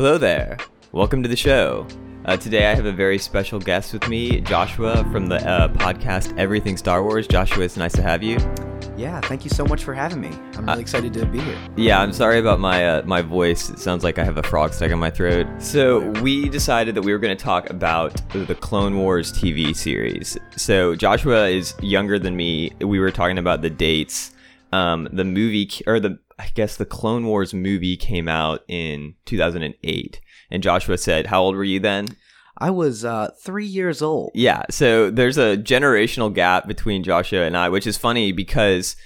Hello there. Welcome to the show. Uh, today I have a very special guest with me, Joshua from the uh, podcast Everything Star Wars. Joshua, it's nice to have you. Yeah, thank you so much for having me. I'm really Uh, excited to be here. Yeah, I'm sorry about my uh, my voice. It sounds like I have a frog stuck in my throat. So we decided that we were going to talk about the Clone Wars TV series. So Joshua is younger than me. We were talking about the dates. Um, the movie or the I guess the Clone Wars movie came out in 2008, and Joshua said, "How old were you then?" I was uh, three years old. Yeah, so there's a generational gap between Joshua and I, which is funny because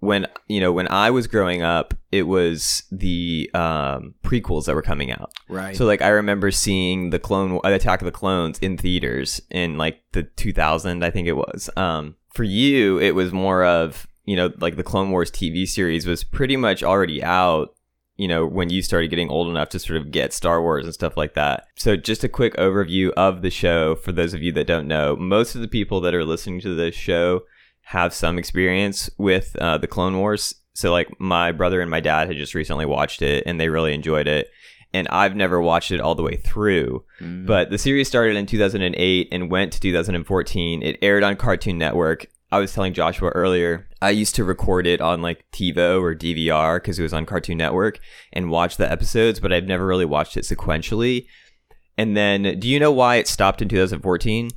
when you know when I was growing up, it was the um, prequels that were coming out. Right. So like I remember seeing the Clone uh, Attack of the Clones in theaters in like the 2000, I think it was. Um, for you, it was more of you know like the Clone Wars TV series was pretty much already out. You know when you started getting old enough to sort of get Star Wars and stuff like that. So just a quick overview of the show for those of you that don't know. Most of the people that are listening to this show have some experience with uh, the Clone Wars. So like my brother and my dad had just recently watched it and they really enjoyed it. And I've never watched it all the way through. Mm. But the series started in 2008 and went to 2014. It aired on Cartoon Network. I was telling Joshua earlier, I used to record it on like TiVo or DVR because it was on Cartoon Network and watch the episodes, but I've never really watched it sequentially. And then, do you know why it stopped in 2014?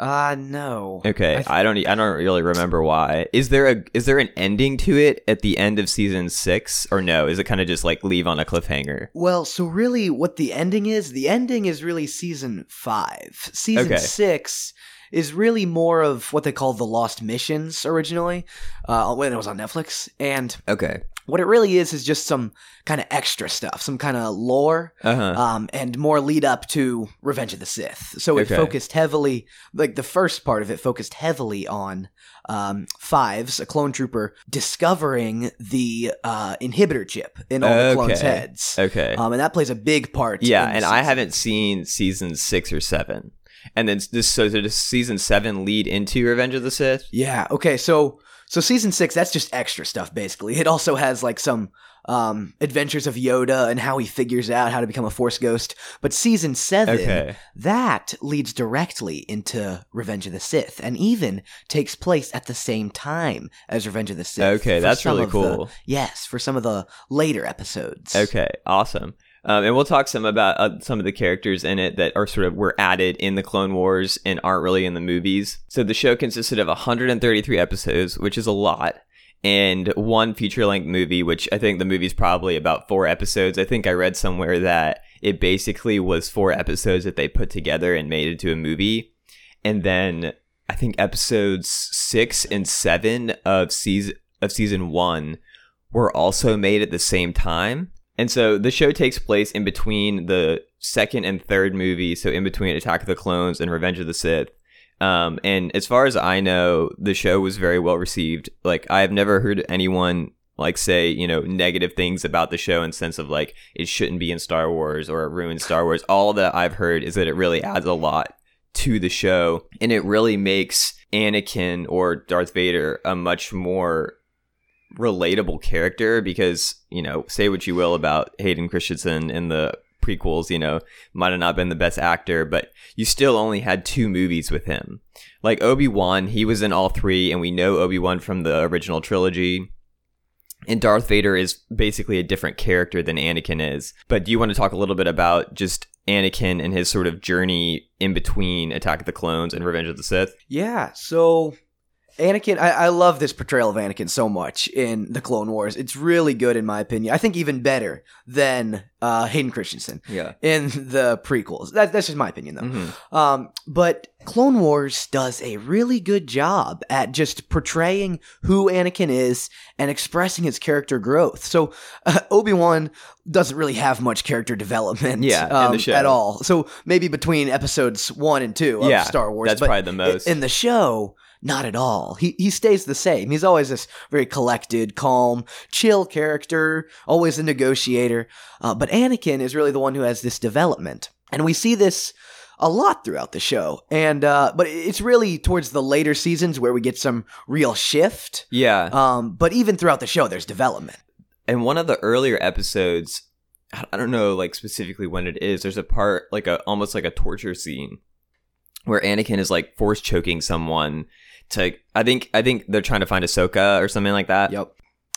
uh no. Okay, I th- I, don't. I don't really remember why. Is there a is there an ending to it at the end of season six, or no? Is it kind of just like leave on a cliffhanger? Well, so really, what the ending is? The ending is really season five. Season Okay. six is really more of what they call the Lost Missions originally, uh, when it was on Netflix. And Okay. what it really is is just some kind of extra stuff, some kind of lore. Uh huh. um, and more lead up to Revenge of the Sith. So it Okay. focused heavily, like the first part of it focused heavily on um, Fives, a clone trooper, discovering the uh, inhibitor chip in all the clones' heads. okay. Um, and that plays a big part. yeah, and I haven't seen season six or seven. And then this so does season seven lead into Revenge of the Sith? Yeah. Okay. So so season six, that's just extra stuff. Basically, it also has like some um adventures of Yoda and how he figures out how to become a Force ghost. But season seven, Okay. that leads directly into Revenge of the Sith, and even takes place at the same time as Revenge of the Sith. Okay, that's really of the- cool. yes, for some of the later episodes. Okay, awesome. Um, and we'll talk some about uh, some of the characters in it that are sort of were added in the Clone Wars and aren't really in the movies. So the show consisted of 133 episodes, which is a lot, and one feature length movie, which I think the movie's probably about four episodes. I think I read somewhere that it basically was four episodes that they put together and made into a movie, and then I think episodes six and seven of season of season one were also made at the same time. And so the show takes place in between the second and third movie, so in between Attack of the Clones and Revenge of the Sith. Um, and as far as I know, the show was very well received. Like I've never heard anyone like say you know negative things about the show in sense of like it shouldn't be in Star Wars or it ruins Star Wars. All that I've heard is that it really adds a lot to the show, and it really makes Anakin or Darth Vader a much more relatable character because you know say what you will about Hayden Christensen in the prequels you know might have not been the best actor but you still only had two movies with him. Like Obi-Wan he was in all three and we know Obi-Wan from the original trilogy. And Darth Vader is basically a different character than Anakin is. But do you want to talk a little bit about just Anakin and his sort of journey in between Attack of the Clones and Revenge of the Sith? Yeah. So Anakin, I, I love this portrayal of Anakin so much in the Clone Wars. It's really good in my opinion. I think even better than uh, Hayden Christensen yeah in the prequels. That, that's just my opinion, though. Mhm. Um, but Clone Wars does a really good job at just portraying who Anakin is and expressing his character growth. So uh, Obi Wan doesn't really have much character development, Yeah, in the um, show. at all. So maybe between episodes one and two of Yeah, Star Wars, that's probably the most. in the show. Not at all. He he stays the same. He's always this very collected, calm, chill character, always a negotiator. Uh, but Anakin is really the one who has this development, and we see this a lot throughout the show. And uh, but it's really towards the later seasons where we get some real shift. yeah Um, but even throughout the show, there's development. in one of the earlier episodes, I I don't know like specifically when it is. There's a part like a almost like a torture scene where Anakin is like force choking someone to I think I think they're trying to find Ahsoka or something like that. Yep.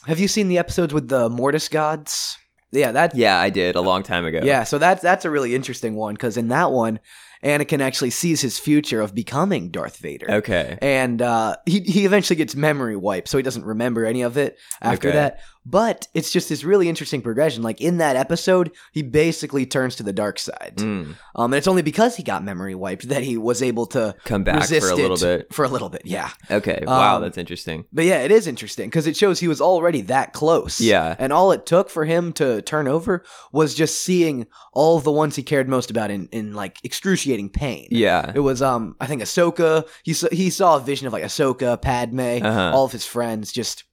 Have you seen the episodes with the Mortis gods? Yeah, that Yeah, I did a long time ago. Yeah, so that's that's a really interesting one because in that one, Anakin actually sees his future of becoming Darth Vader. Okay. And uh, he he eventually gets memory wiped, so he doesn't remember any of it after Okay. that. But it's just this really interesting progression. Like in that episode, he basically turns to the dark side, Mm. um, and it's only because he got memory wiped that he was able to Come back resist for a little bit. For a little bit, yeah. Okay. Wow, Um, that's interesting. But yeah, it is interesting because it shows he was already that close. Yeah. And all it took for him to turn over was just seeing all the ones he cared most about in, in like excruciating pain. Yeah. It was um I think Ahsoka. He saw, he saw a vision of like Ahsoka, Padme, Uh-huh. all of his friends just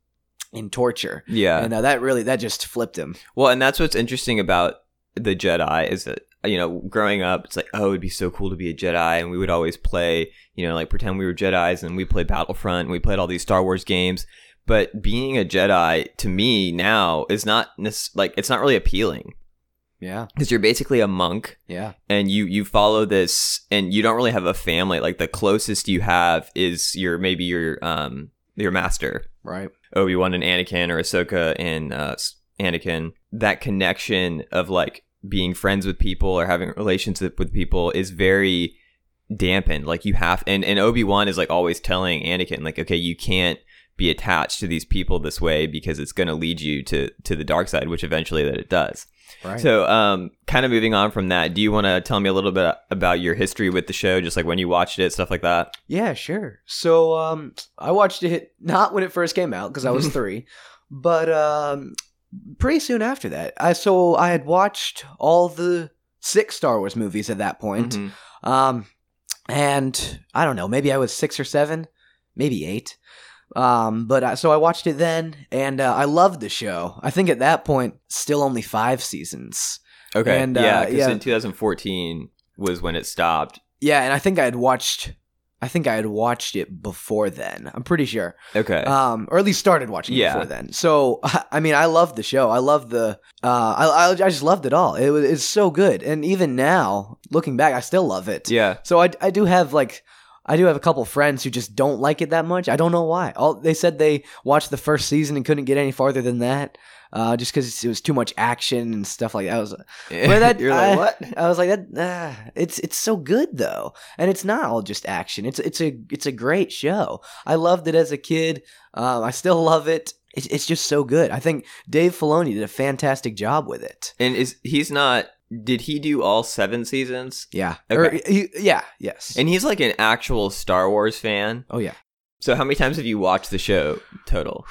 in torture, Yeah. and uh, that really that just flipped him. Well, and that's what's interesting about the Jedi is that you know, growing up, it's like, oh, it'd be so cool to be a Jedi, and we would always play, you know, like pretend we were Jedi's, and we played Battlefront, and we played all these Star Wars games. But being a Jedi to me now is not like it's not really appealing Yeah, because you're basically a monk, yeah, and you you follow this, and you don't really have a family. Like the closest you have is your maybe your um your master, right. Obi Wan and Anakin or Ahsoka and uh, Anakin, that connection of like being friends with people or having relationship with people is very dampened. Like you have, and, and Obi Wan is like always telling Anakin, like, okay, you can't be attached to these people this way because it's going to lead you to to the dark side, which eventually that it does. Right. So, um, kind of moving on from that, do you want to tell me a little bit about your history with the show, just like when you watched it, stuff like that? Yeah, sure. So um I watched it not when it first came out because I was 3, but um pretty soon after that. I so I had watched all the six Star Wars movies at that point. Mhm. Um and I don't know, maybe I was 6 or 7, maybe 8. Um but I, so I watched it then and uh, I loved the show. I think at that point still only 5 seasons. Okay. And, uh, yeah, because yeah. in 2014 was when it stopped. Yeah, and I think I had watched I think I had watched it before then. I'm pretty sure. Okay. um, or at least started watching it Yeah. before then. So I mean, I loved the show. I loved the, uh, I, I, I just loved it all. It was it's so good, and even now, looking back, I still love it. yeah. So I, I do have like. I do have a couple friends who just don't like it that much. I don't know why. All they said they watched the first season and couldn't get any farther than that, uh, just because it was too much action and stuff like that. I was, but that You're I, like, what? I was like that. ah, it's it's so good though, and it's not all just action. It's it's a it's a great show. I loved it as a kid. Um, I still love it. It's it's just so good. I think Dave Filoni did a fantastic job with it. And is he's not? Did he do all seven seasons? Yeah. Okay. Or, he- yeah. Yes. And he's like an actual Star Wars fan. oh yeah. So how many times have you watched the show total?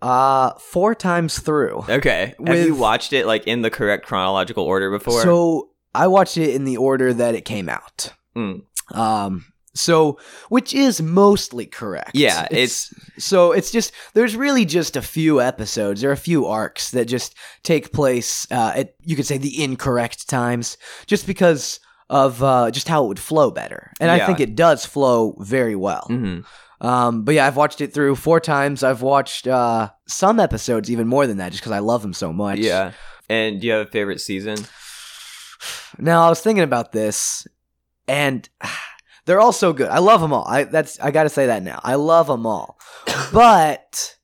Uh, four times through. Okay. have you watched it like in the correct chronological order before? So I watched it in the order that it came out. Mm. Um. So, which is mostly correct. Yeah, It's so it's just there's really just a few episodes. There are a few arcs that just take place uh, at you could say the incorrect times, just because of uh, just how it would flow better. And I think it does flow very well. hmm Um, but yeah, I've watched it through four times. I've watched uh, some episodes even more than that, just because I love them so much. Yeah. And do you have a favorite season? Now I was thinking about this, and they're all so good. I love them all. I that's I got to say that now. I love them all, but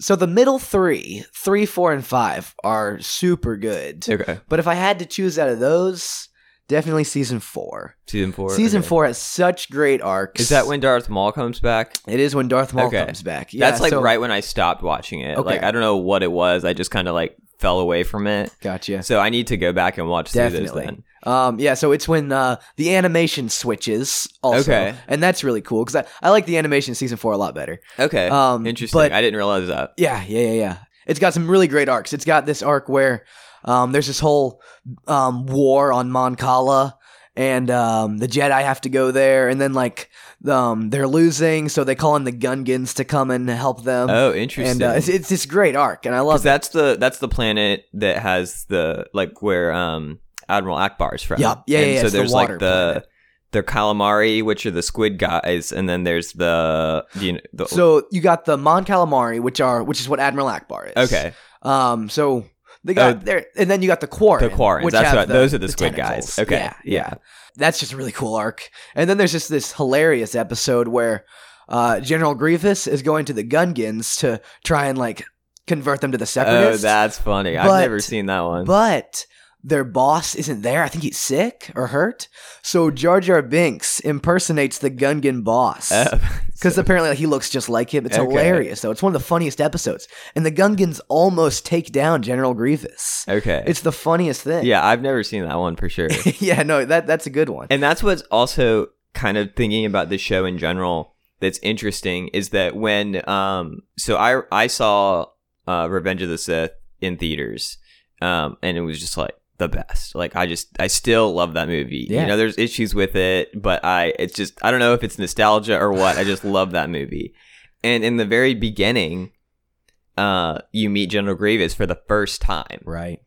so the middle three, three, four, and five are super good. Okay. But if I had to choose out of those, definitely season four. Season four. season okay. four has such great arcs. Is that when Darth Maul comes back? it is when Darth Maul Okay. comes back? Yeah, That's like so- right when I stopped watching it. Okay. Like I don't know what it was. I just kind of like fell away from it. Gotcha. So I need to go back and watch through those Definitely. then. Um, yeah, so it's when uh, the animation switches also, Okay. and that's really cool because I, I like the animation in season four a lot better. Okay. Um, Interesting. but- I didn't realize that. Yeah, yeah, yeah, yeah. It's got some really great arcs. It's got this arc where um, there's this whole um, war on Mon Cala, and um, the Jedi have to go there, and then like um, they're losing, so they call in the Gungans to come and help them. Oh, interesting. and uh, it's, it's this great arc, and I love Because that's the that's the planet that has the like where um Admiral is from. Yup. Yeah, and yeah, yeah, So the there's water like the planet. the calamari, which are the squid guys, and then there's the you know, the So you got the Mon Calamari, which are which is what Admiral Ackbar is. okay. Um, so They got Oh, there, and then you got the Quarren. the Quarrens. which That's what- the- those are the squid tentacles. guys. Okay, Yeah, yeah. That's just a really cool arc. And then there's just this hilarious episode where uh, General Grievous is going to the Gungans to try and like convert them to the Separatists. Oh, Separatists. that's funny. But- I've never seen that one. But their boss isn't there. I think he's sick or hurt. So Jar Jar Binks impersonates the Gungan boss. Oh, Because apparently like, he looks just like him. It's Okay. hilarious, though. It's one of the funniest episodes. And the Gungans almost take down General Grievous. okay. It's the funniest thing. yeah, I've never seen that one for sure. yeah, no, that that's a good one. And that's what's also kind of thinking about the show in general that's interesting is that when um so I I saw uh Revenge of the Sith in theaters um and it was just like the best. Like I just I still love that movie. Yeah. You know there's issues with it, but I it's just I don't know if it's nostalgia or what. I just love that movie. And in the very beginning uh you meet General Grievous for the first time. Right.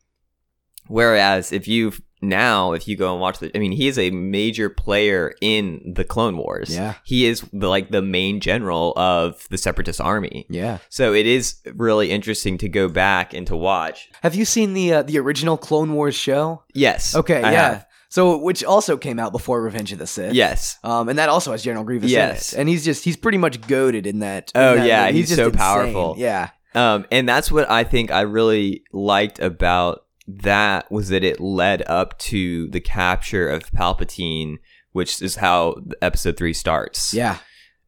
Whereas if you now, if you go and watch the, I mean, he is a major player in the Clone Wars. Yeah. he is the, like the main general of the Separatist army. Yeah. So it is really interesting to go back and to watch. Have you seen the uh, the original Clone Wars show? Yes. Okay, I yeah. have. So which also came out before Revenge of the Sith. Yes. Um, and that also has General Grievous Yes. in it. And he's just he's pretty much goaded in that. in Oh, that yeah, movie. he's just so insane. powerful. Yeah. Um, and that's what I think I really liked about that was that it led up to the capture of Palpatine, which is how episode three starts. Yeah.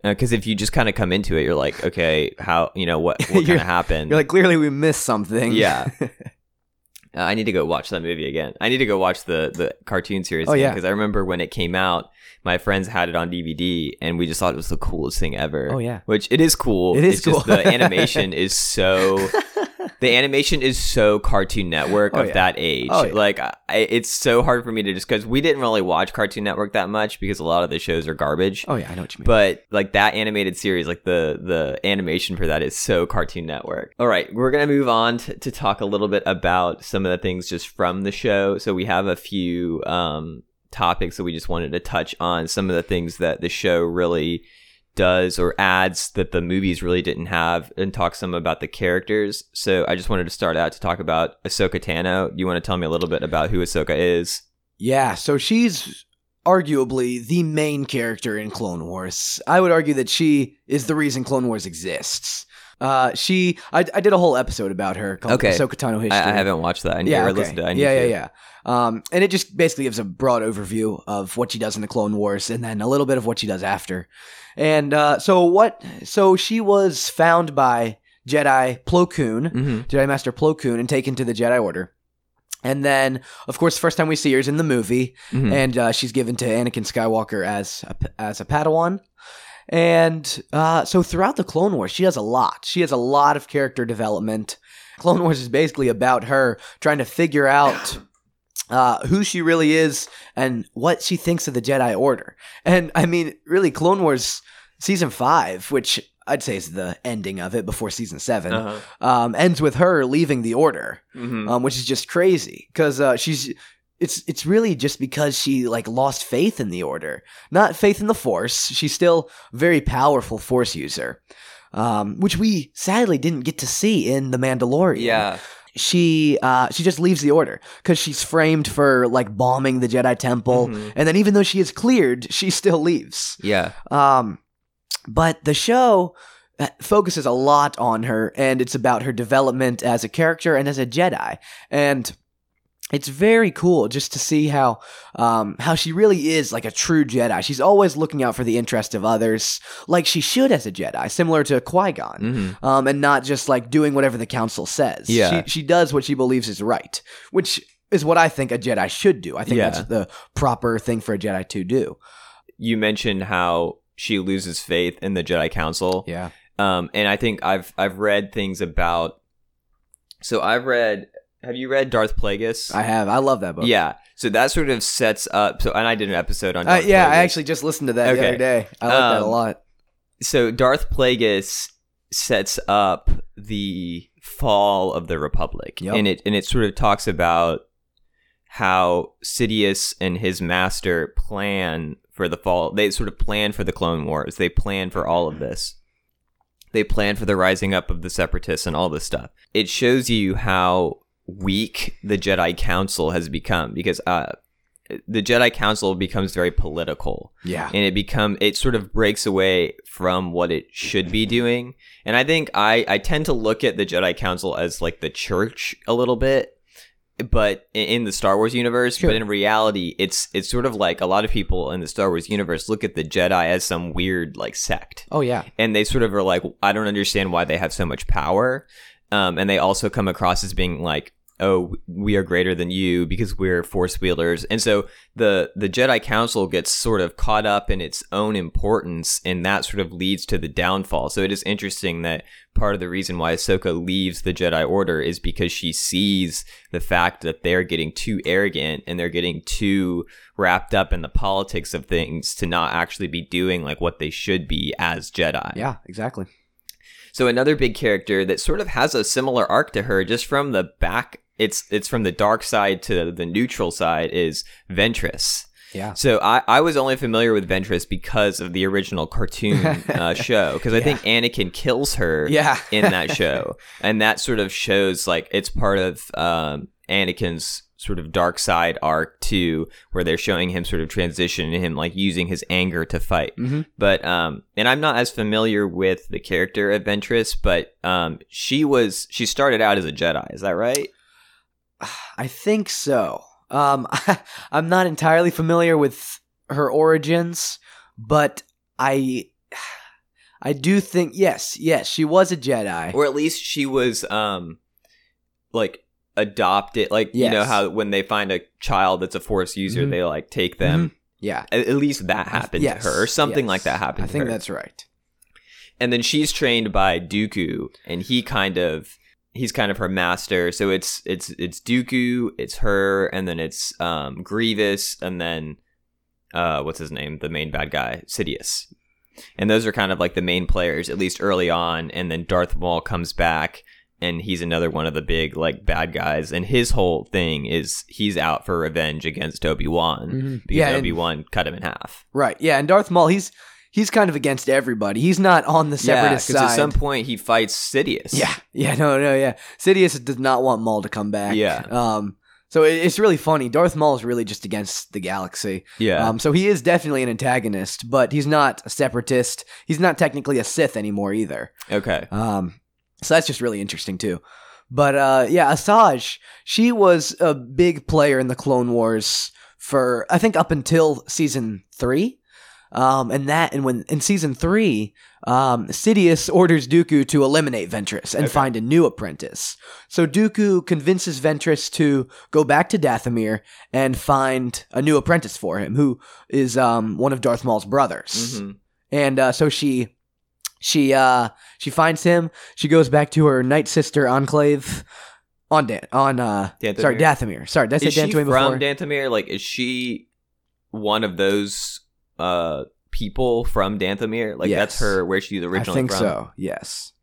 Because if you just kind of come into it, you're like, okay, how you know what what kind of happened? You're like clearly we missed something. Yeah. Uh, I need to go watch that movie again. I need to go watch the the cartoon series. Oh, yeah. because I remember when it came out, my friends had it on DVD, and we just thought it was the coolest thing ever. Oh, yeah. which it is cool. It is It's just cool. the animation is so. The animation is so Cartoon Network Oh, of yeah. that age. Oh, yeah. Like, I, it's so hard for me to just because we didn't really watch Cartoon Network that much because a lot of the shows are garbage. Oh yeah, I know what you mean. But like that animated series, like the the animation for that is so Cartoon Network. All right, we're gonna move on to, to talk a little bit about some of the things just from the show. So we have a few um, topics that we just wanted to touch on. Some of the things that the show really does or adds that the movies really didn't have, and talk some about the characters. So I just wanted to start out to talk about Ahsoka Tano. You want to tell me a little bit about who Ahsoka is? Yeah, so she's arguably the main character in Clone Wars. I would argue that she is the reason Clone Wars exists. Uh, she, I, I did a whole episode about her called Okay. Ahsoka Tano History. I, I haven't watched that. I need yeah, or okay. listened to it. I need yeah, yeah, to. yeah. Um, and it just basically gives a broad overview of what she does in the Clone Wars, and then a little bit of what she does after. And uh, so what? So she was found by Jedi Plo Koon, Mhm. Jedi Master Plo Koon, and taken to the Jedi Order. And then, of course, the first time we see her is in the movie, Mhm. and uh, she's given to Anakin Skywalker as a, as a Padawan. And uh, so throughout the Clone Wars, she has a lot. She has a lot of character development. Clone Wars is basically about her trying to figure out uh, who she really is and what she thinks of the Jedi Order. And I mean, really, Clone Wars season five, which I'd say is the ending of it before season 7 Uh-huh. um, ends with her leaving the Order Mhm. um, which is just crazy because uh, she's it's it's really just because she like lost faith in the order, not faith in the Force. She's still a very powerful Force user, um, which we sadly didn't get to see in the Mandalorian. Yeah. she uh, she just leaves the order because she's framed for like bombing the Jedi Temple, Mhm. and then even though she is cleared, she still leaves. Yeah. Um, but the show uh, focuses a lot on her, and it's about her development as a character and as a Jedi, and it's very cool just to see how um, how she really is like a true Jedi. She's always looking out for the interest of others, like she should as a Jedi, similar to Qui Gon. Mhm. Um, and not just like doing whatever the council says. Yeah. She, she does what she believes is right, which is what I think a Jedi should do. I think Yeah. that's the proper thing for a Jedi to do. You mentioned how she loses faith in the Jedi Council. Yeah. Um, and I think I've I've read things about. So I've read. Have you read Darth Plagueis? I have. I love that book. yeah. So that sort of sets up. So and I did an episode on. Uh, yeah, I actually just listened to that the other day. I like that a Um, lot. so Darth Plagueis sets up the fall of the Republic, Yep. and it and it sort of talks about how Sidious and his master plan for the fall. They sort of plan for the Clone Wars. They plan for all of this. They plan for the rising up of the Separatists and all this stuff. It shows you how weak the Jedi Council has become because uh, the Jedi Council becomes very political Yeah. and it become it sort of breaks away from what it should be doing. And I think I I tend to look at the Jedi Council as like the church a little bit, but in the Star Wars universe. Sure. But in reality, it's it's sort of like a lot of people in the Star Wars universe look at the Jedi as some weird like sect Oh yeah. and they sort of are like, I don't understand why they have so much power. Um, and they also come across as being like, oh, we are greater than you because we're force wielders. And so the the Jedi Council gets sort of caught up in its own importance, and that sort of leads to the downfall. So it is interesting that part of the reason why Ahsoka leaves the Jedi Order is because she sees the fact that they're getting too arrogant and they're getting too wrapped up in the politics of things to not actually be doing like what they should be as Jedi. Yeah. Exactly. So another big character that sort of has a similar arc to her, just from the back, it's it's from the dark side to the neutral side, is Ventress. Yeah. So I, I was only familiar with Ventress because of the original cartoon uh, show, because I think Anakin kills her Yeah. in that show, and that sort of shows like it's part of um, Anakin's sort of dark side arc too, where they're showing him sort of transition and him like using his anger to fight. hmm But um, and I'm not as familiar with the character of Ventress, but um, she was she started out as a Jedi. Is that right? I think so. Um, I'm not entirely familiar with her origins, but I, I do think yes, yes, she was a Jedi. Or at least she was um, like adopted. Like you know how when they find a child that's a Force user, Mhm. they like take them. yeah, At, at least that happened Yes, to her, or something yes. like that happened. I think her. that's right. and then she's trained by Dooku, and he kind of he's kind of her master. So it's it's it's Dooku, it's her, and then it's um, Grievous, and then uh, what's his name, the main bad guy, Sidious. And those are kind of like the main players, at least early on. And then Darth Maul comes back, and he's another one of the big like bad guys. And his whole thing is he's out for revenge against Obi Wan Mhm. because Yeah, Obi Wan cut him in half. Right. Yeah, and Darth Maul, he's he's kind of against everybody. He's not on the separatist because side. at some point he fights Sidious. Yeah, yeah, no, no, yeah. Sidious does not want Maul to come back. Yeah. Um. So it, it's really funny. Darth Maul is really just against the galaxy. yeah. Um. So he is definitely an antagonist, but he's not a separatist. He's not technically a Sith anymore either. okay. Um. So that's just really interesting too. But uh, yeah, Asajj, she was a big player in the Clone Wars for I think up until season three. Um, and that, and when in season three, um, Sidious orders Dooku to eliminate Ventress and Okay. find a new apprentice. So Dooku convinces Ventress to go back to Dathomir and find a new apprentice for him, who is um, one of Darth Maul's brothers Mhm. and uh, so she she uh she finds him she goes back to her night sister enclave on Dan- on uh sorry Dathomir sorry did I say Is she from Dathomir? Like, is she one of those uh people from Dathomir? Like, that's her where she's originally I think from. so yes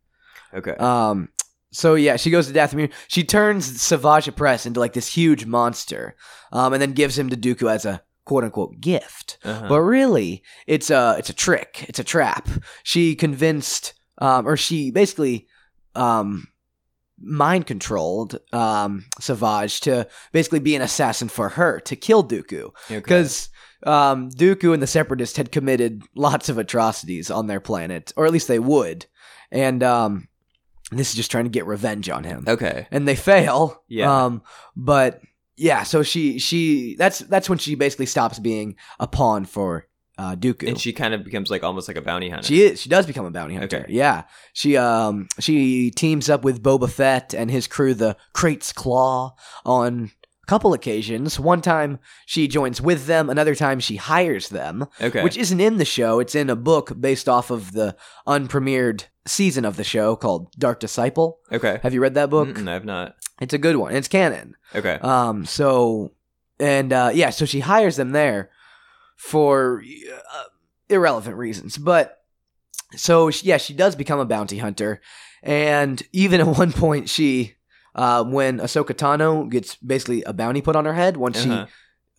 Okay. um so yeah she goes to Dathomir she turns Savage Opress into like this huge monster um and then gives him to Dooku as a quote unquote gift Uh-huh. But really, it's a it's a trick. It's a trap. She convinced, um, or she basically, um, mind controlled um, Savage to basically be an assassin for her to kill Dooku Okay. Um, Dooku and the Separatists had committed lots of atrocities on their planet, or at least they would, and um, this is just trying to get revenge on him okay. and they fail. Yeah. Um, but yeah, so she she that's that's when she basically stops being a pawn for uh, Dooku. And she kind of becomes like almost like a bounty hunter. She is. She does become a bounty hunter. Okay. Yeah. She um she teams up with Boba Fett and his crew, the Krait's Claw, on couple occasions. One time she joins with them. Another time she hires them, okay. which isn't in the show. It's in a book based off of the unpremiered season of the show called Dark Disciple. okay. Have you read that book? Mm-mm, I've not. It's a good one. It's canon. Okay. Um. So, and uh, yeah. So she hires them there for uh, irrelevant reasons, but so she, yeah, she does become a bounty hunter, and even at one point she. Uh, when Ahsoka Tano gets basically a bounty put on her head once Uh-huh. she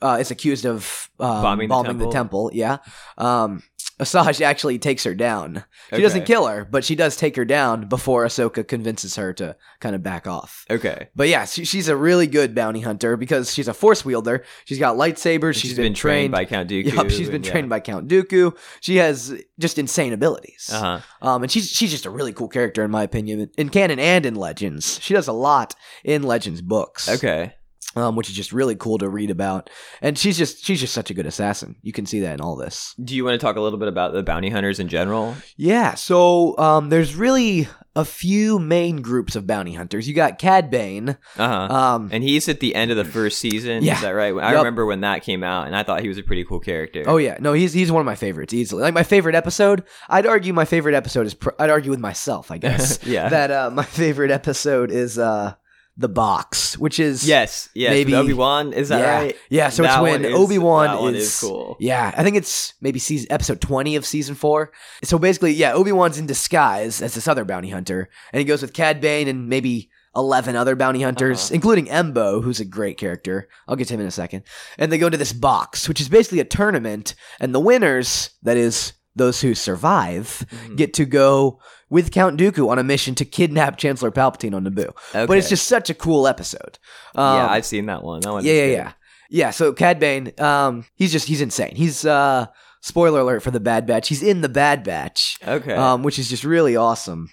uh, is accused of um, Bombing bombing, the the temple. temple, yeah. Um, Asajj actually takes her down. She doesn't kill her, but she does take her down before Ahsoka convinces her to kind of back off. Okay. But yeah, she, she's a really good bounty hunter because she's a force wielder. She's got lightsabers. she's been trained by Count Dooku. Yup, she's been and, trained by Count Dooku. She has just insane abilities. Uh huh. Um, and she's she's just a really cool character in my opinion, in canon and in Legends. She does a lot in Legends books. Okay. Um, which is just really cool to read about. And she's just she's just such a good assassin. You can see that in all this. Do you want to talk a little bit about the bounty hunters in general? Yeah, so um, there's really a few main groups of bounty hunters. You got Cad Bane. Uh huh. Um, and he's at the end of the first season. Yeah. Is that right? I Yup. remember when that came out, and I thought he was a pretty cool character. oh yeah, no, he's he's one of my favorites easily. Like my favorite episode, I'd argue my favorite episode is. Pr- I'd argue with myself, I guess. yeah. that uh, my favorite episode is uh, the box, which is yes. Yes. maybe- Obi Wan. Is that yeah, right? Yeah, so That it's when Obi Wan is, is cool. Yeah, I think it's maybe season episode twenty of season four. So basically, yeah, Obi Wan's in disguise as this other bounty hunter, and he goes with Cad Bane and maybe eleven other bounty hunters, Uh-huh. including Embo, who's a great character. I'll get to him in a second. And they go into this box, which is basically a tournament, and the winners, that is those who survive, Mhm. get to go with Count Dooku on a mission to kidnap Chancellor Palpatine on Naboo. But it's just such a cool episode. Um, yeah, I've seen that one. That one. yeah, yeah, yeah. Yeah, so Cad Bane, um, he's just he's insane. He's uh spoiler alert for the Bad Batch. He's in the Bad Batch. Okay. Um, which is just really awesome.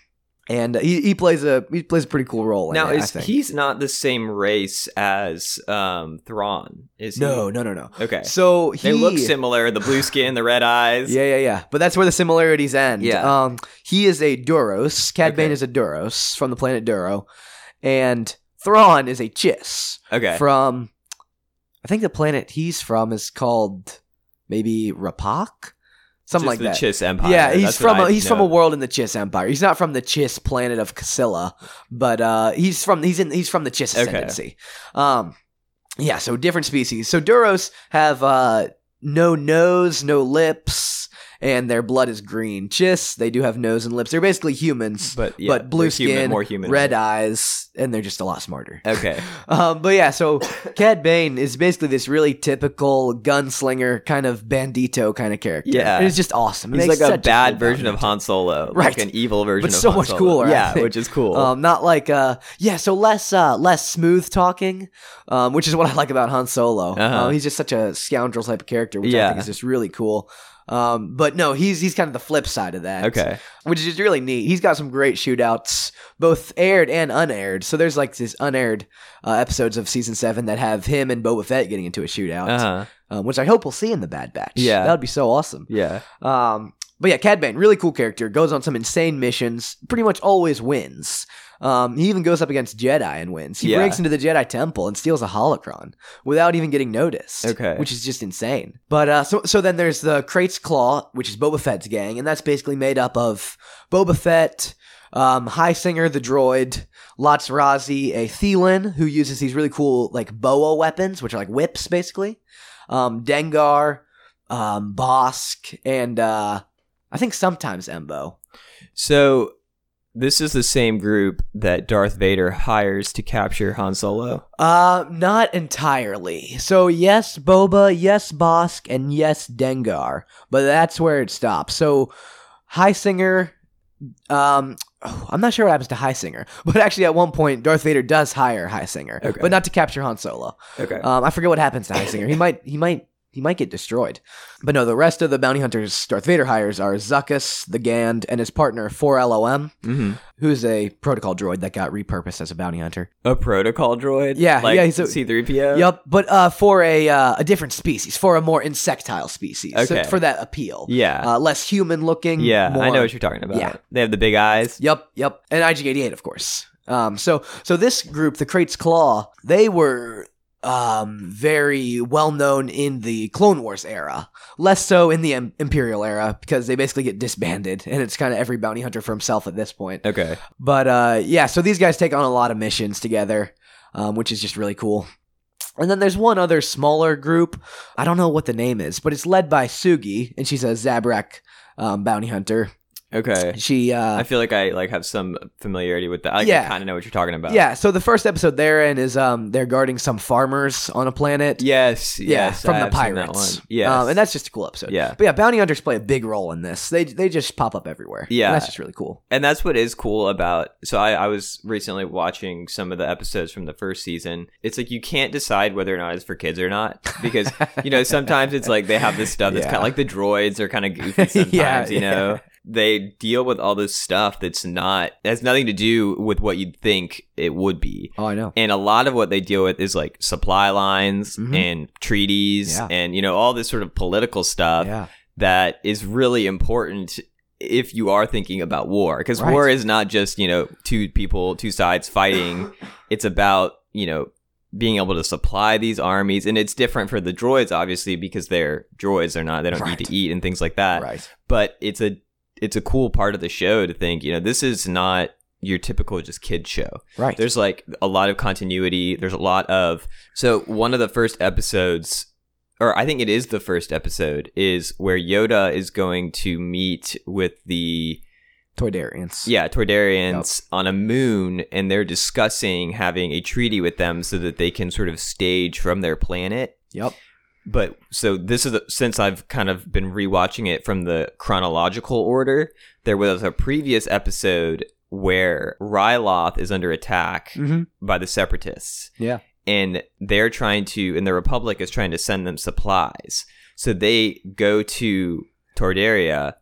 And uh, he, he plays a he plays a pretty cool role in now it, I think. he's not the same race as um Thrawn, is he? No, no, no, no. Okay. So he They look similar. The blue skin, the red eyes. Yeah, yeah, yeah. But that's where the similarities end. Yeah. Um, he is a Duros. Cad Bane is a Duros from the planet Duro, and Thrawn is a Chiss Okay. from. I think the planet he's from is called maybe Rapak, something Just like the that. Chiss Empire. Yeah, he's That's from what a, I he's from a know. world in the Chiss Empire. He's not from the Chiss planet of Csilla, but uh, he's from he's in he's from the Chiss Okay. ascendancy. Um, yeah, so different species. So Duros have uh, no nose, no lips, and their blood is green. Chiss they do have nose and lips. They're basically humans, but yeah, but blue they're human, skin, more human, red eyes, and they're just a lot smarter. Okay. Um, but yeah, so Cad Bane is basically this really typical gunslinger kind of bandito kind of character. Yeah. and it's just awesome. It He's like a bad cool version bounty of. Han Solo, Right. Like an evil version But so much Solo. cooler, Yeah, which is cool. Um, not like uh, yeah, so less uh, less smooth talking, um, which is what I like about Han Solo. Uh-huh. Um, he's just such a scoundrel type of character, which I Yeah. think is just really cool. Um, but no, he's he's kind of the flip side of that. okay. which is really neat. He's got some great shootouts, both aired and unaired. So there's like these unaired uh, episodes of season seven that have him and Boba Fett getting into a shootout, Uh huh. um, which I hope we'll see in the Bad Batch. Yeah. that would be so awesome. Yeah. Um, but yeah, Cad Bane, really cool character. Goes on some insane missions. Pretty much always wins. Um, he even goes up against Jedi and wins. He Yeah. breaks into the Jedi temple and steals a holocron without even getting noticed. Okay. which is just insane. But uh, so so then there's the Krait's Claw, which is Boba Fett's gang, and that's basically made up of Boba Fett. Um, Highsinger, the droid, Latts Razzi, a Theelin who uses these really cool like boa weapons, which are like whips, basically. Um, Dengar, um, Bosk, and uh, I think sometimes Embo. So this is the same group that Darth Vader hires to capture Han Solo. Uh, not entirely. So yes, Boba, yes, Bosk, and yes, Dengar, but that's where it stops. So Highsinger, um, oh, I'm not sure what happens to Highsinger, but actually at one point Darth Vader does hire Highsinger, Okay. but not to capture Han Solo. Okay. Um, I forget what happens to Highsinger. He might, he might, he might get destroyed. But no, the rest of the bounty hunters Darth Vader hires are Zuckuss, the Gand, and his partner 4LOM, hmm who's a protocol droid that got repurposed as a bounty hunter. A protocol droid. Yeah, like yeah, he's a- C-3PO. Yep, but uh, for a uh, a different species, for a more insectile species, so Okay. for that appeal. Yeah. uh, less human looking. yeah. I know what you're talking about. Yeah. They have the big eyes. Yep, yep, and IG88, of course. Um, so so this group, the Krait's Claw, they were um very well known in the Clone Wars era, less so in the Im- Imperial era because they basically get disbanded, and it's kind of every bounty hunter for himself at this point. Okay. But uh, yeah, so these guys take on a lot of missions together, um, which is just really cool. And then there's one other smaller group. I don't know what the name is, but it's led by Sugi, and she's a Zabrak um, bounty hunter. Okay. She uh I feel like I like have some familiarity with that. I Yeah. kind of know what you're talking about. yeah, so the first episode they're in is um they're guarding some farmers on a planet. Yes. Yeah, yes, from I the pirates. Yes. um, and that's just a cool episode. Yeah. but yeah, bounty hunters play a big role in this. They they just pop up everywhere. Yeah. that's just really cool. and that's what is cool about so I, I was recently watching some of the episodes from the first season it's like you can't decide whether or not it's for kids or not because you know sometimes it's like they have this stuff that's Yeah. kind of like the droids are kind of goofy sometimes Yeah, you know they deal with all this stuff that's not has nothing to do with what you'd think it would be Oh, I know. and a lot of what they deal with is like supply lines Mhm. and treaties Yeah. and you know all this sort of political stuff yeah, that is really important if you are thinking about war because Right. war is not just you know two people two sides fighting it's about you know being able to supply these armies and it's different for the droids obviously because they're droids they're not they don't Right. need to eat and things like that right. but it's a it's a cool part of the show to think you know this is not your typical just kid show Right. there's like a lot of continuity. There's a lot of so one of the first episodes, or I think it is the first episode, is where Yoda is going to meet with the Toydarians. yeah Toydarians on a moon, and they're discussing having a treaty with them so that they can sort of stage from their planet. Yep. But so this is the, since I've kind of been rewatching it from the chronological order. There was a previous episode where Ryloth is under attack Mm-hmm. by the separatists Yeah. and they're trying to and the republic is trying to send them supplies so they go to Toydaria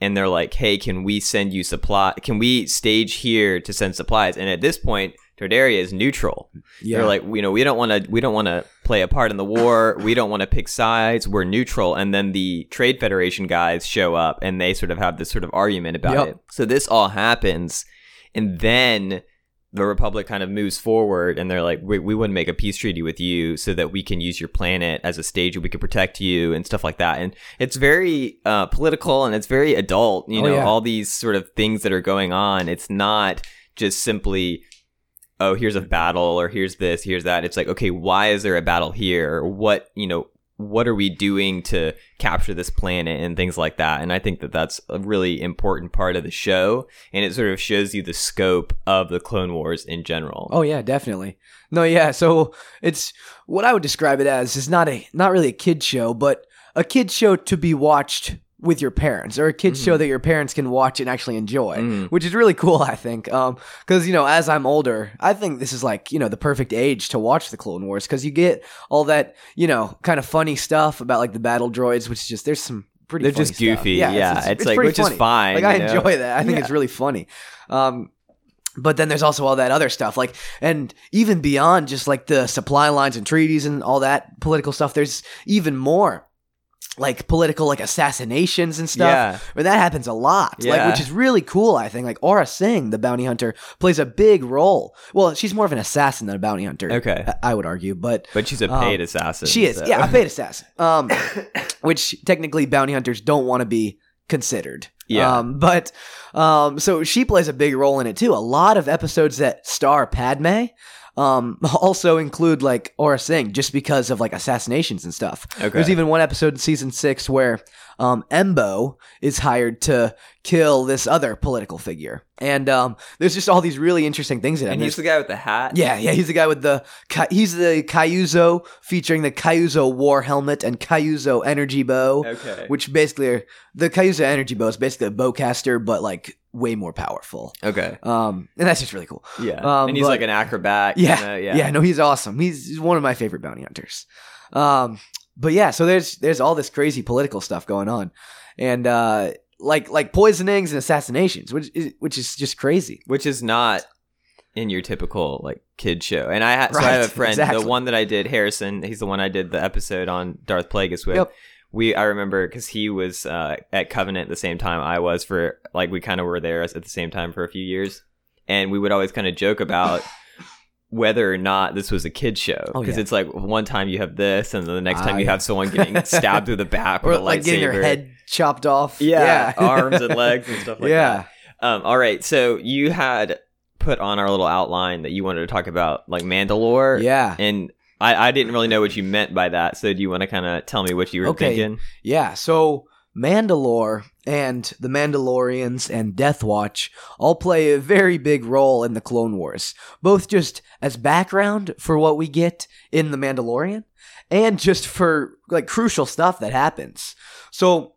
and they're like hey can we send you supply can we stage here to send supplies and at this point Toydaria is neutral Yeah. they're like you know we don't want to we don't want to play a part in the war. We don't want to pick sides. We're neutral. And then the trade federation guys show up and they sort of have this sort of argument about Yep. it. So this all happens and then the republic kind of moves forward and they're like we, we wouldn't make a peace treaty with you so that we can use your planet as a stage and we can protect you and stuff like that. And it's very uh, political and it's very adult you Oh, know yeah. all these sort of things that are going on. It's not just simply oh here's a battle or here's this here's that it's like okay why is there a battle here what you know what are we doing to capture this planet and things like that and i think that that's a really important part of the show and it sort of shows you the scope of the clone wars in general Oh yeah, definitely. No, yeah. So it's what I would describe it as is not a not really a kid show, but a kid show to be watched with your parents, or a kid show that your parents can watch and actually enjoy, Mhm. which is really cool. I think, um, because you know, as I'm older, I think this is like you know the perfect age to watch the Clone Wars because you get all that you know kind of funny stuff about like the battle droids, which is just there's some pretty. they're funny just stuff. goofy yeah, it's, like pretty which is fine Like I know? enjoy that. I think Yeah. it's really funny. Um, but then there's also all that other stuff, like, and even beyond just like the supply lines and treaties and all that political stuff. There's even more, like political, like assassinations and stuff. yeah But that happens a lot, like, Yeah. which is really cool. I think, like, Aurra Sing, the bounty hunter, plays a big role. Well, she's more of an assassin than a bounty hunter. Okay. I- I would argue, but but she's a Um, paid assassin she is, so- yeah, a paid assassin. Um, which technically bounty hunters don't want to be considered. Yeah. Um, but um, so she plays a big role in it too. A lot of episodes that star Padme um also include like Aurra Sing just because of like assassinations and stuff. Okay. There's even one episode in season six where um Embo is hired to kill this other political figure, and um there's just all these really interesting things in it. and he's the guy with the hat Yeah, yeah, he's the guy with the he's the Kyuzo featuring the Kyuzo war helmet and Kyuzo energy bow, okay which basically are the Kyuzo energy bow is basically a bowcaster but like way more powerful. okay Um, and that's just really cool. yeah Um, and he's but- like an acrobat Yeah, kinda, yeah, no, he's awesome. He's, he's one of my favorite bounty hunters. Um, but yeah, so there's there's all this crazy political stuff going on, and uh, like like poisonings and assassinations, which is which is just crazy. which is not in your typical like kid show. And I ha- so I have a friend, exactly. the one that I did, Harrison. He's the one I did the episode on Darth Plagueis with. Yep. We I remember because he was uh, at Covenant the same time I was for like we kind of were there at the same time for a few years, and we would always kind of joke about. Whether or not this was a kid show, Oh, because yeah. it's like one time you have this, and then the next Ah, time you yeah. have someone getting stabbed through the back Or like getting their lightsaber. head chopped off. yeah, arms and legs and stuff like that. yeah. Um, all right, so you had put on our little outline that you wanted to talk about like Mandalore, Yeah. and I, I didn't really know what you meant by that. So do you want to kind of tell me what you were Okay. thinking? Yeah. So Mandalore and the Mandalorians and Death Watch all play a very big role in the Clone Wars, both just as background for what we get in the Mandalorian and just for like crucial stuff that happens. So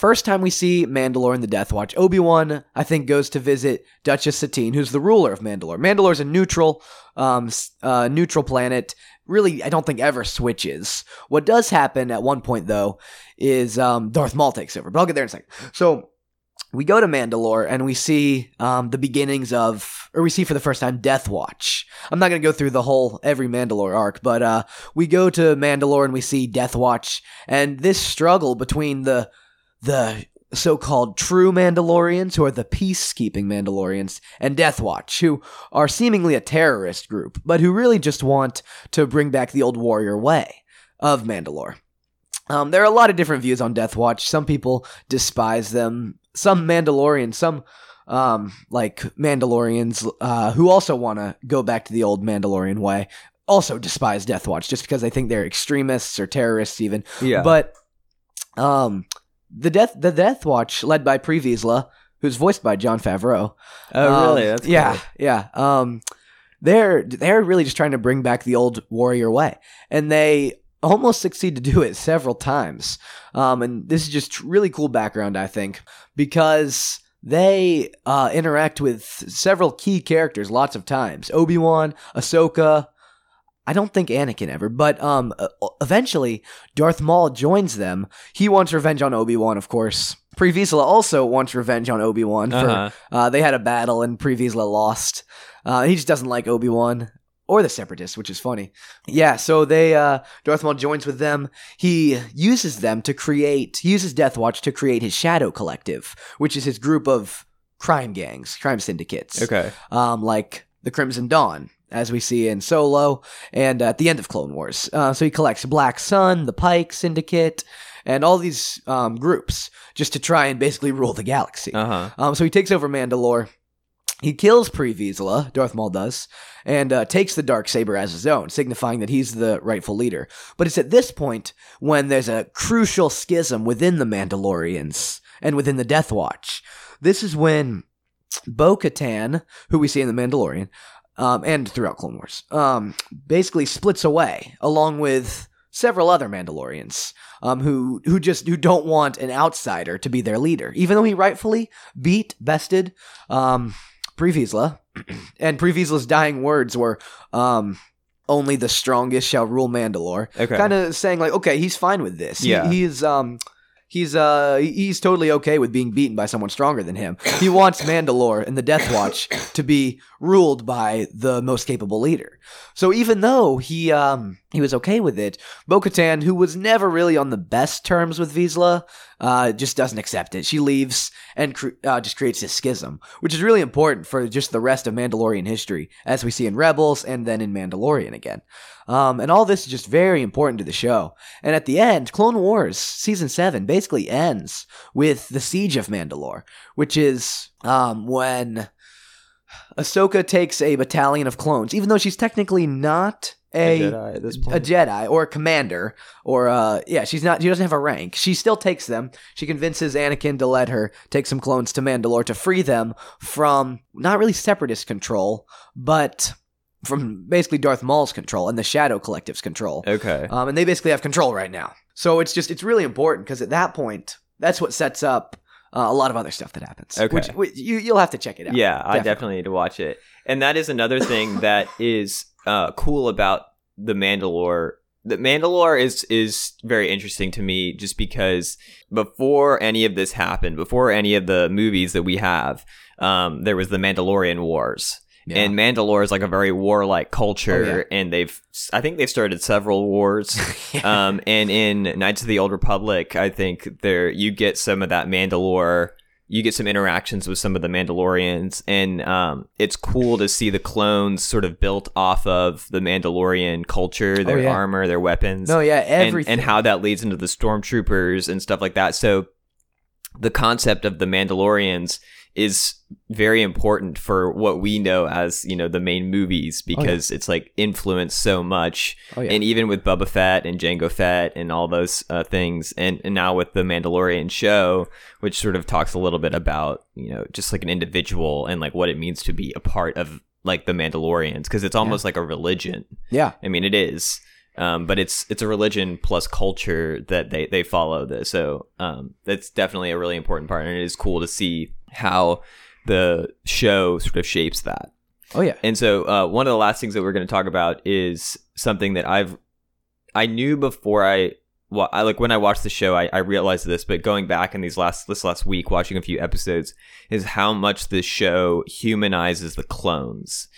First time we see Mandalore and the Death Watch, Obi Wan, I think, goes to visit Duchess Satine, who's the ruler of Mandalore. Mandalore's a neutral, um, uh, neutral planet. Really, I don't think ever switches. What does happen at one point, though, is um, Darth Maul takes over. But I'll get there in a second. So we go to Mandalore and we see um, the beginnings of, or we see for the first time Death Watch. I'm not going to go through the whole every Mandalore arc, but uh, we go to Mandalore and we see Death Watch and this struggle between the the so-called true Mandalorians, who are the peacekeeping Mandalorians, and Death Watch, who are seemingly a terrorist group, but who really just want to bring back the old warrior way of Mandalore. Um, there are a lot of different views on Death Watch. Some people despise them. Some Mandalorians, some um, like Mandalorians uh, who also want to go back to the old Mandalorian way, also despise Death Watch just because they think they're extremists or terrorists, even. Yeah. But um, the death the Death Watch, led by Pre Vizsla, who's voiced by Jon Favreau. oh, Um, really? That's yeah, cool. yeah. Um, they're they're really just trying to bring back the old warrior way, and they almost succeed to do it several times. Um, and this is just really cool background, I think, because they uh, interact with several key characters lots of times. Obi Wan, Ahsoka. I don't think Anakin ever, but um, eventually Darth Maul joins them. He wants revenge on Obi Wan, of course. Pre Vizsla also wants revenge on Obi Wan for Uh-huh. uh, they had a battle and Pre Vizsla lost. Uh, he just doesn't like Obi Wan or the Separatists, which is funny. Yeah, so they uh, Darth Maul joins with them. He uses them to create. He uses Death Watch to create his Shadow Collective, which is his group of crime gangs, crime syndicates, Okay. um, like the Crimson Dawn, as we see in Solo and at the end of Clone Wars. Uh, so he collects Black Sun, the Pike Syndicate, and all these um, groups just to try and basically rule the galaxy. Uh huh. Um, so he takes over Mandalore. He kills Pre Vizsla, Darth Maul does, and uh, takes the dark saber as his own, signifying that he's the rightful leader. But it's at this point when there's a crucial schism within the Mandalorians and within the Death Watch. This is when Bo Katan, who we see in The Mandalorian, um, and throughout Clone Wars, um, basically splits away along with several other Mandalorians um, who who just who don't want an outsider to be their leader, even though he rightfully beat, bested um, Pre Vizsla, and Pre Vizsla's dying words were. Um, only the strongest shall rule Mandalore. Okay. Kind of saying like, okay, he's fine with this. He- Yeah. he's um, he's uh, he's totally okay with being beaten by someone stronger than him. He wants Mandalore and the Death Watch to be ruled by the most capable leader. So even though he um he was okay with it, Bo-Katan, who was never really on the best terms with Vizsla, uh, just doesn't accept it. She leaves and cr- uh, just creates this schism, which is really important for just the rest of Mandalorian history, as we see in Rebels and then in Mandalorian again. Um, and all this is just very important to the show. And at the end, Clone Wars season seven basically ends with the siege of Mandalore, which is um, when Ahsoka takes a battalion of clones, even though she's technically not a, Jedi at this a. Jedi or a commander or uh yeah, she's not she doesn't have a rank. She still takes them. She convinces Anakin to let her take some clones to Mandalore to free them from not really separatist control, but from basically Darth Maul's control and the Shadow Collective's control. okay. Um, and they basically have control right now. So it's just it's really important because at that point, that's what sets up uh, a lot of other stuff that happens. Okay. Which, which you you'll have to check it out. Yeah, I Definitely. definitely need to watch it. And that is another thing that is uh, cool about the Mandalore. The Mandalore is is very interesting to me just because before any of this happened, before any of the movies that we have, um, there was the Mandalorian Wars. Yeah. And Mandalore is like a very warlike culture, Oh, yeah. and they've I think they've started several wars. um, and in Knights of the Old Republic, I think there you get some of that Mandalore. You get some interactions with some of the Mandalorians, and um, it's cool to see the clones sort of built off of the Mandalorian culture, their Oh, yeah. armor, their weapons, no, yeah, and, and how that leads into the stormtroopers and stuff like that. So the concept of the Mandalorians is very important for what we know as you know the main movies because it's like influenced so much Oh yeah. and even with Boba Fett and Jango Fett and all those uh, things, and, and now with the Mandalorian show, which sort of talks a little bit about you know just like an individual and like what it means to be a part of like the Mandalorians, because it's almost like a religion. yeah. I mean, it is, um, but it's it's a religion plus culture that they they follow this. So um, that's definitely a really important part, and it is cool to see how the show sort of shapes that. Oh yeah. And so, uh, one of the last things that we're going to talk about is something that I've I knew before I, well, I like when I watched the show, I, I realized this, but going back in these last this last week, watching a few episodes, is how much this show humanizes the clones.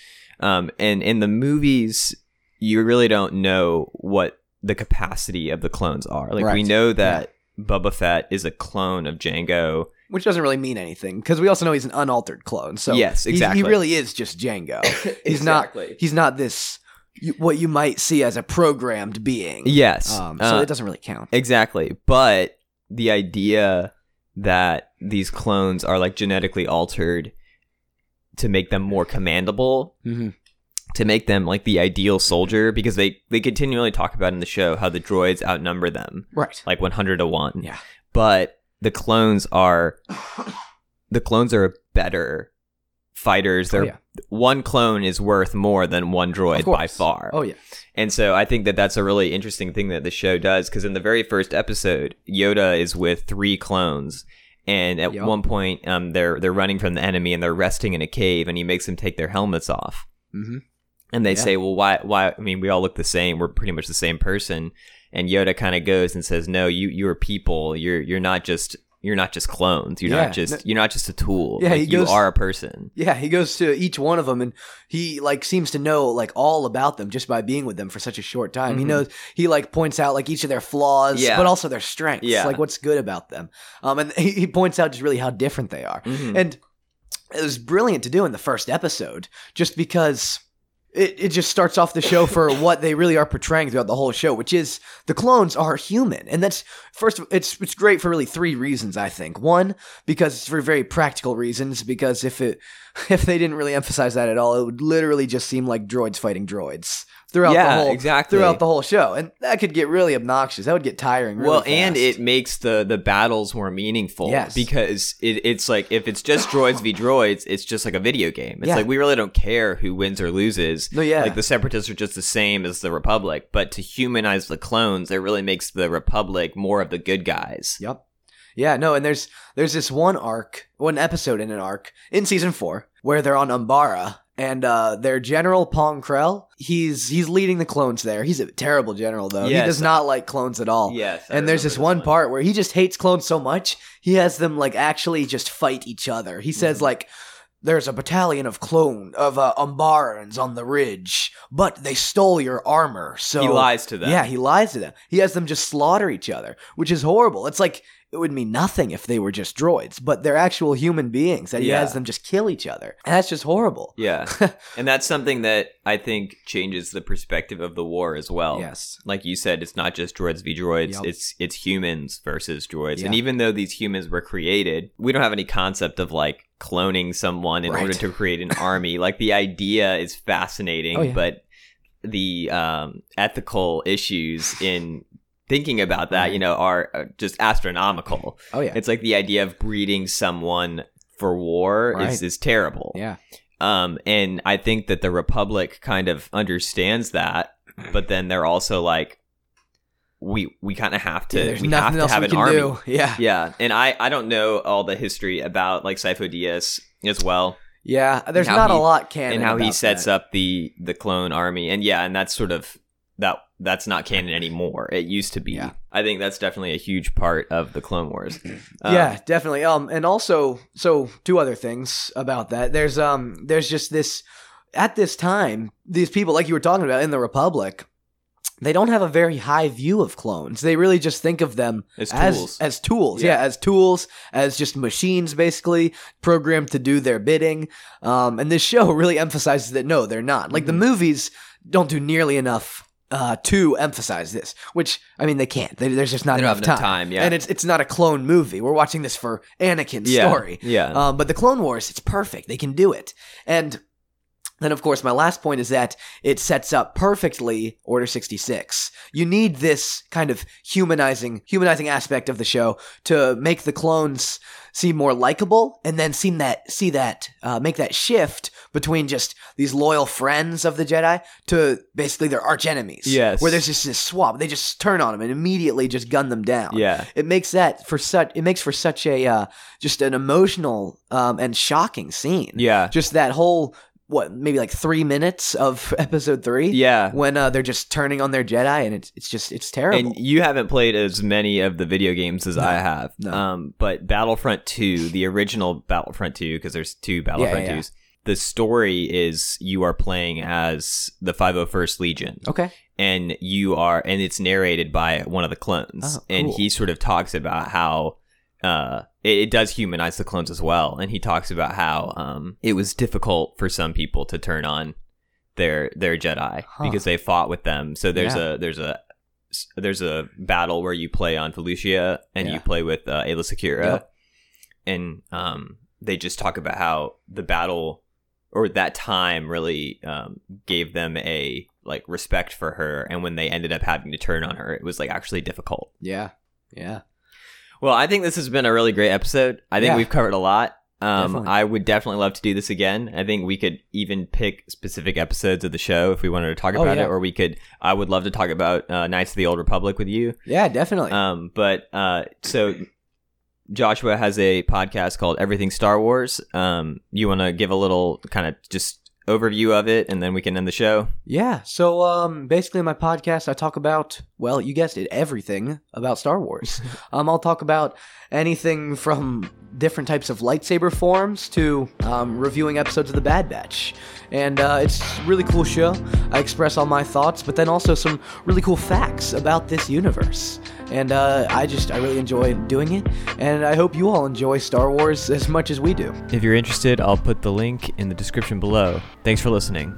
Um, and in the movies, you really don't know what the capacity of the clones are. Like we know that Boba Fett is a clone of Jango. Which doesn't really mean anything because we also know he's an unaltered clone. So Yes, exactly. he really is just Jango. He's not. He's not this. What you might see as a programmed being. Yes. Um, so Uh, it doesn't really count. Exactly. But the idea that these clones are like genetically altered to make them more commandable, Mm-hmm. To make them like the ideal soldier, because they, they continually talk about in the show how the droids outnumber them Right. like 100 to 1. Yeah. But the clones are the clones are better fighters. They're Oh, yeah. one clone is worth more than one droid by far. Oh yeah. And so I think that that's a really interesting thing that the show does because in the very first episode, Yoda is with three clones, and at Yup. one point, um, they're they're running from the enemy and they're resting in a cave, and he makes them take their helmets off, Mm-hmm. And they Yeah. say, "Well, why? Why? I mean, we all look the same. We're pretty much the same person." And Yoda kind of goes and says, "No, you you're people. You're you're not just." You're not just clones. You're Yeah. not just you're not just a tool. Yeah, like, he you are a person. Yeah, he goes to each one of them, and he like seems to know like all about them just by being with them for such a short time. He Mhm. knows he like points out like each of their flaws, Yeah. but also their strengths, Yeah. like what's good about them. Um, and he, he points out just really how different they are. Mhm. And it was brilliant to do in the first episode, just because it, it just starts off the show for what they really are portraying throughout the whole show, which is the clones are human. And that's first it's it's great for really three reasons, I think. One, because it's for very practical reasons, because if it if they didn't really emphasize that at all, it would literally just seem like droids fighting droids throughout Yeah, the whole exactly. throughout the whole show. And that could get really obnoxious. That would get tiring really well, and it makes the the battles more meaningful. Yes. because it, it's like if it's just droids v droids, it's just like a video game. It's Yeah. like we really don't care who wins or loses. No, yeah. like the separatists are just the same as the Republic, but to humanize the clones, it really makes the Republic more of the good guys. Yep. Yeah, no, and there's there's this one arc, one episode in an arc in season four where they're on Umbara and uh their general Pong Krell, he's he's leading the clones there. He's a terrible general though. Yes. He does not like clones at all. Yes, I And there's this one part where he just hates clones so much, he has them like actually just fight each other. He says Mm-hmm. like there's a battalion of clone of uh, Umbarans on the ridge, but they stole your armor. So He lies to them. yeah, he lies to them. He has them just slaughter each other, which is horrible. It's like it would mean nothing if they were just droids, but they're actual human beings that he Yeah. has them just kill each other. And that's just horrible. Yeah, and that's something that I think changes the perspective of the war as well. Yes. like you said, it's not just droids v droids. Yep. It's it's humans versus droids. And even though these humans were created, we don't have any concept of like cloning someone in Right. order to create an army. Like the idea is fascinating, Oh, yeah. but the um, ethical issues in thinking about that, you know, are uh, just astronomical. Oh yeah. It's like the idea of breeding someone for war is Right. is terrible. yeah. Um, and I think that the Republic kind of understands that, but then they're also like, we we kind of have to Yeah, we have to else have we an can army. do. Yeah. Yeah, and I I don't know all the history about like Sifo Dyas as well, Yeah. There's not a he- lot canon and how he sets that. up the the clone army, and yeah, and that's sort of that that's not canon anymore. It used to be. Yeah. I think that's definitely a huge part of the Clone Wars. Uh, yeah, definitely. Um, and also, so two other things about that. There's um, there's just this at this time, these people, like you were talking about in the Republic, they don't have a very high view of clones. They really just think of them As as tools. as tools. Yeah. Yeah. as tools, as just machines, basically programmed to do their bidding. Um, and this show really emphasizes that no, they're not. Like the Mhm. movies don't do nearly enough uh, to emphasize this, which I mean they can't. They, there's just not enough enough time. time, yeah. and it's it's not a clone movie. We're watching this for Anakin's Yeah, story. yeah. Um, but the Clone Wars, it's perfect. They can do it. And then, of course, my last point is that it sets up perfectly Order 66. You need this kind of humanizing, humanizing aspect of the show to make the clones seem more likable, and then seem that see that uh, make that shift between just these loyal friends of the Jedi to basically their arch enemies. Yes. where there's just this swap. They just turn on them and immediately just gun them down Yeah. it makes that for such it makes for such a uh, just an emotional um, and shocking scene. Yeah. just that whole what maybe like three minutes of episode three. Yeah. when uh, they're just turning on their Jedi, and it's it's just it's terrible. And you haven't played as many of the video games as I have. no. Um, but Battlefront 2, the original Battlefront 2, because there's two Battlefront yeah. 2s, the story is you are playing as the 501st Legion. okay, And you are, and it's narrated by one of the clones. Oh, And he sort of talks about how uh, it, it does humanize the clones as well. And he talks about how um, it was difficult for some people to turn on their their Jedi Huh. because they fought with them. So there's Yeah. a there's a there's a battle where you play on Felucia and Yeah. you play with uh, Aayla Secura, Yep. and um, they just talk about how the battle or that time really um, gave them a like respect for her, and when they ended up having to turn on her, it was like actually difficult. yeah, yeah, Well, I think this has been a really great episode. I think Yeah. we've covered a lot. Um, Definitely. I would definitely love to do this again. I think we could even pick specific episodes of the show if we wanted to talk Oh, about yeah. it, or we could. I would love to talk about uh, Knights of the Old Republic with you. yeah, definitely. Um, but uh, so Joshua has a podcast called Everything Star Wars. Um, you want to give a little kind of just overview of it, and then we can end the show. Yeah. So um basically in my podcast I talk about well, you guessed it, everything about Star Wars. um I'll talk about anything from different types of lightsaber forms to um, reviewing episodes of The Bad Batch. And uh, it's a really cool show. I express all my thoughts, but then also some really cool facts about this universe. And uh, I just, I really enjoy doing it. And I hope you all enjoy Star Wars as much as we do. If you're interested, I'll put the link in the description below. Thanks for listening.